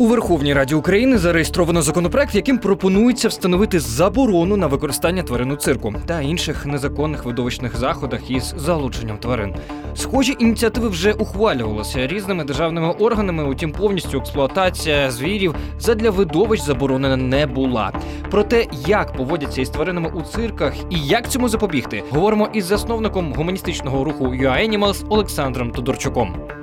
У Верховній Раді України зареєстровано законопроект, яким пропонується встановити заборону на використання тварин у цирку та інших незаконних видовищних заходах із залученням тварин. Схожі ініціативи вже ухвалювалися різними державними органами. Утім, повністю експлуатація звірів задля видовищ заборонена не була. Про те, як поводяться із тваринами у цирках і як цьому запобігти, говоримо із засновником гуманістичного руху UA Animals Олександром Тодорчуком.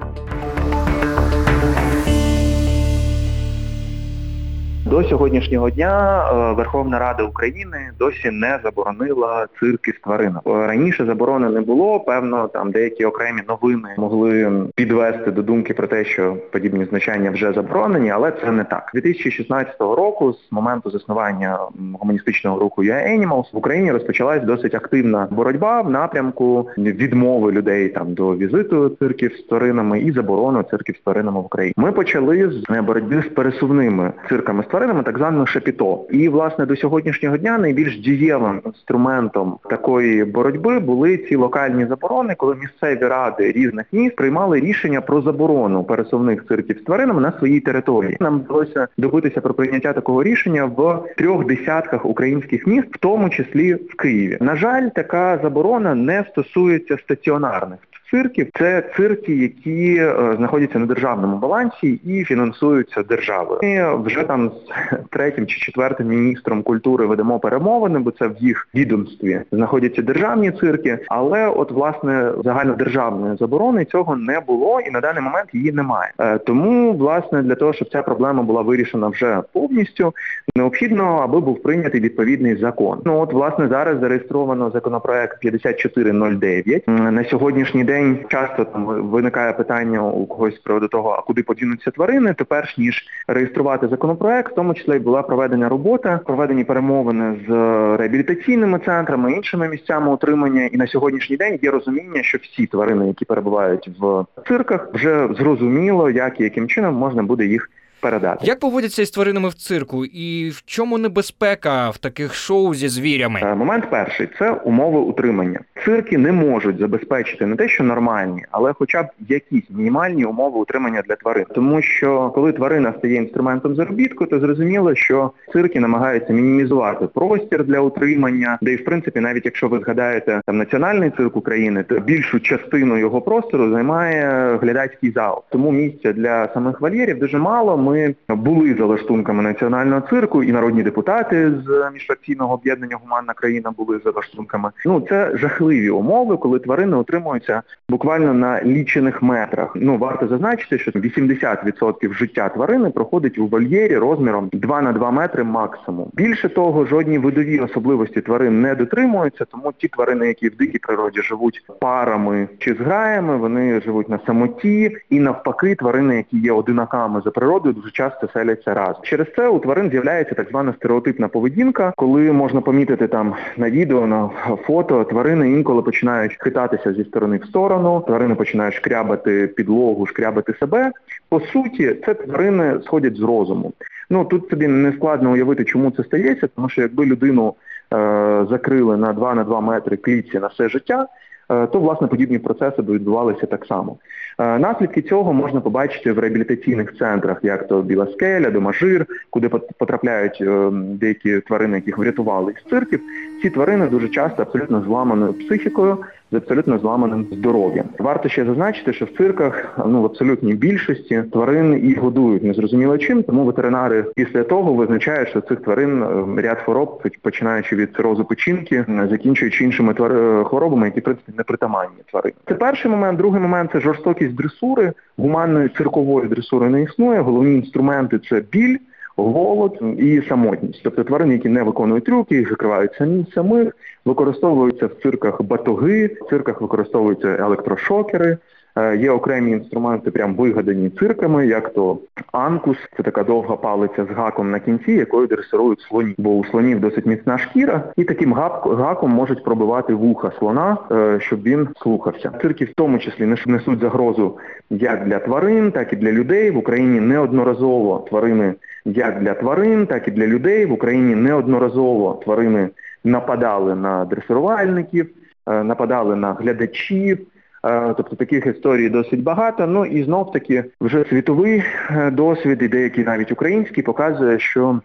До сьогоднішнього дня е, Верховна Рада України досі не заборонила цирки з тваринами. Е, раніше заборони не було. Певно, там деякі окремі новини могли підвести до думки про те, що подібні значення вже заборонені, але це не так. 2016 року, з моменту заснування гуманістичного руху «Я Animals, в Україні розпочалась досить активна боротьба в напрямку відмови людей там до візиту цирків з тваринами і заборону цирків з тваринами в Україні. Ми почали з боротьби з пересувними цирками з тваринами, тваринами, так зване шапіто. І власне до сьогоднішнього дня найбільш дієвим інструментом такої боротьби були ці локальні заборони, коли місцеві ради різних міст приймали рішення про заборону пересувних цирків з тваринами на своїй території. Нам вдалося добитися про прийняття такого рішення в трьох десятках українських міст, в тому числі в Києві. На жаль, така заборона не стосується стаціонарних цирків. Це цирки, які е, знаходяться на державному балансі і фінансуються державою. Ми вже там з третім чи четвертим міністром культури ведемо перемовини, бо це в їх відомстві знаходяться державні цирки. Але от власне загальнодержавної заборони цього не було і на даний момент її немає. Е, тому власне для того, щоб ця проблема була вирішена вже повністю, необхідно, аби був прийнятий відповідний закон. Ну от власне зараз зареєстровано законопроект 5409. На сьогоднішній день день часто там виникає питання у когось з приводу того, а куди подінуться тварини, то перш ніж реєструвати законопроект, в тому числі була проведена робота, проведені перемовини з реабілітаційними центрами, іншими місцями утримання. І на сьогоднішній день є розуміння, що всі тварини, які перебувають в цирках, вже зрозуміло, як і яким чином можна буде їх передати. Як поводяться із тваринами в цирку, і в чому небезпека в таких шоу зі звірями? Е, момент перший це умови утримання. Цирки не можуть забезпечити не те, що нормальні, але хоча б якісь мінімальні умови утримання для тварин. Тому що коли тварина стає інструментом заробітку, то зрозуміло, що цирки намагаються мінімізувати простір для утримання, де і в принципі, навіть якщо ви згадаєте там національний цирк України, то більшу частину його простору займає глядацький зал. Тому місця для самих вольєрів дуже мало ми були за лаштунками національного цирку, і народні депутати з міжфракційного об'єднання Гуманна країна були за лаштунками. Ну це жахливі умови, коли тварини утримуються буквально на лічених метрах. Ну варто зазначити, що 80% життя тварини проходить у вольєрі розміром 2 на 2 метри максимум. Більше того, жодні видові особливості тварин не дотримуються, тому ті тварини, які в дикій природі живуть парами чи зграями, вони живуть на самоті, і навпаки, тварини, які є одинаками за природою, дуже часто селяться разом. Через це у тварин з'являється так звана стереотипна поведінка, коли можна помітити там на відео, на фото тварини інколи починають хитатися зі сторони в сторону, тварини починають шкрябати підлогу, шкрябати себе. По суті, це тварини сходять з розуму. Ну тут собі не складно уявити, чому це стається, тому що якби людину е, закрили на 2 на 2 метри клітці на все життя. Е, то власне подібні процеси б відбувалися так само. Е, наслідки цього можна побачити в реабілітаційних центрах, як то Біла Скеля, Домажир, куди потрапляють е, деякі тварини, яких врятували з цирків. Ці тварини дуже часто абсолютно зламаною психікою, з абсолютно зламаним здоров'ям. Варто ще зазначити, що в цирках ну в абсолютній більшості тварин і годують незрозуміло чим, тому ветеринари після того визначають, що цих тварин е, ряд хвороб, починаючи від цирозу печінки, закінчуючи іншими твар... хворобами, які в принципі не притаманні тварин. Це перший момент. Другий момент це жорстокість дресури. Гуманної циркової дресури не існує. Головні інструменти це біль голод і самотність. Тобто тварини, які не виконують трюки, їх закривають самі самих, використовуються в цирках батоги, в цирках використовуються електрошокери. Е, є окремі інструменти, прям вигадані цирками, як то анкус, це така довга палиця з гаком на кінці, якою дресирують слоні. Бо у слонів досить міцна шкіра, і таким гаком можуть пробивати вуха слона, е, щоб він слухався. Цирки в тому числі несуть загрозу як для тварин, так і для людей. В Україні неодноразово тварини як для тварин, так і для людей. В Україні неодноразово тварини нападали на дресирувальників. е, нападали на глядачів. Е, Тобто таких історій досить багато. Ну і знов таки вже світовий е, досвід, і деякий навіть український, показує, що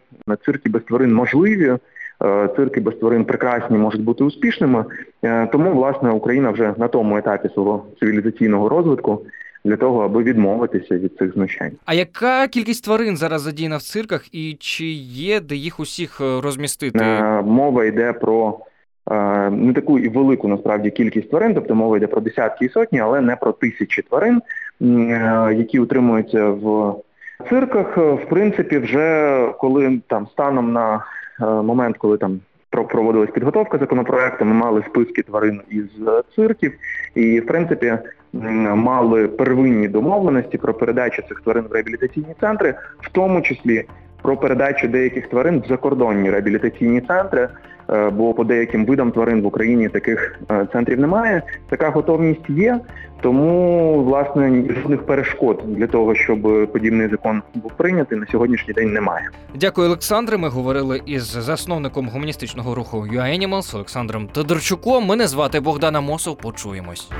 цирки без тварин можливі, е, цирки без тварин прекрасні можуть бути успішними. Тому, власне, Україна вже на тому етапі свого цивілізаційного розвитку для того, аби відмовитися від цих знущань. А яка кількість тварин зараз задіяна в цирках, і чи є де їх усіх розмістити? Мова йде про не таку і велику насправді кількість тварин, тобто мова йде про десятки і сотні, але не про тисячі тварин, е, які утримуються в цирках. Е, В принципі, вже коли там станом на е, момент, коли там про- проводилась підготовка законопроекту, ми мали списки тварин із е, цирків, і в принципі мали первинні домовленості про передачу цих тварин в реабілітаційні центри, в тому числі про передачу деяких тварин в закордонні реабілітаційні центри, е, бо по деяким видам тварин в Україні таких е, центрів немає. Така готовність є, тому власне жодних перешкод для того, щоб подібний закон був прийнятий, на сьогоднішній день немає. Дякую, Олександре. Ми говорили із засновником гуманістичного руху UAnimals Олександром Тодорчуком. Мене звати Богдана Мосов. Почуємось.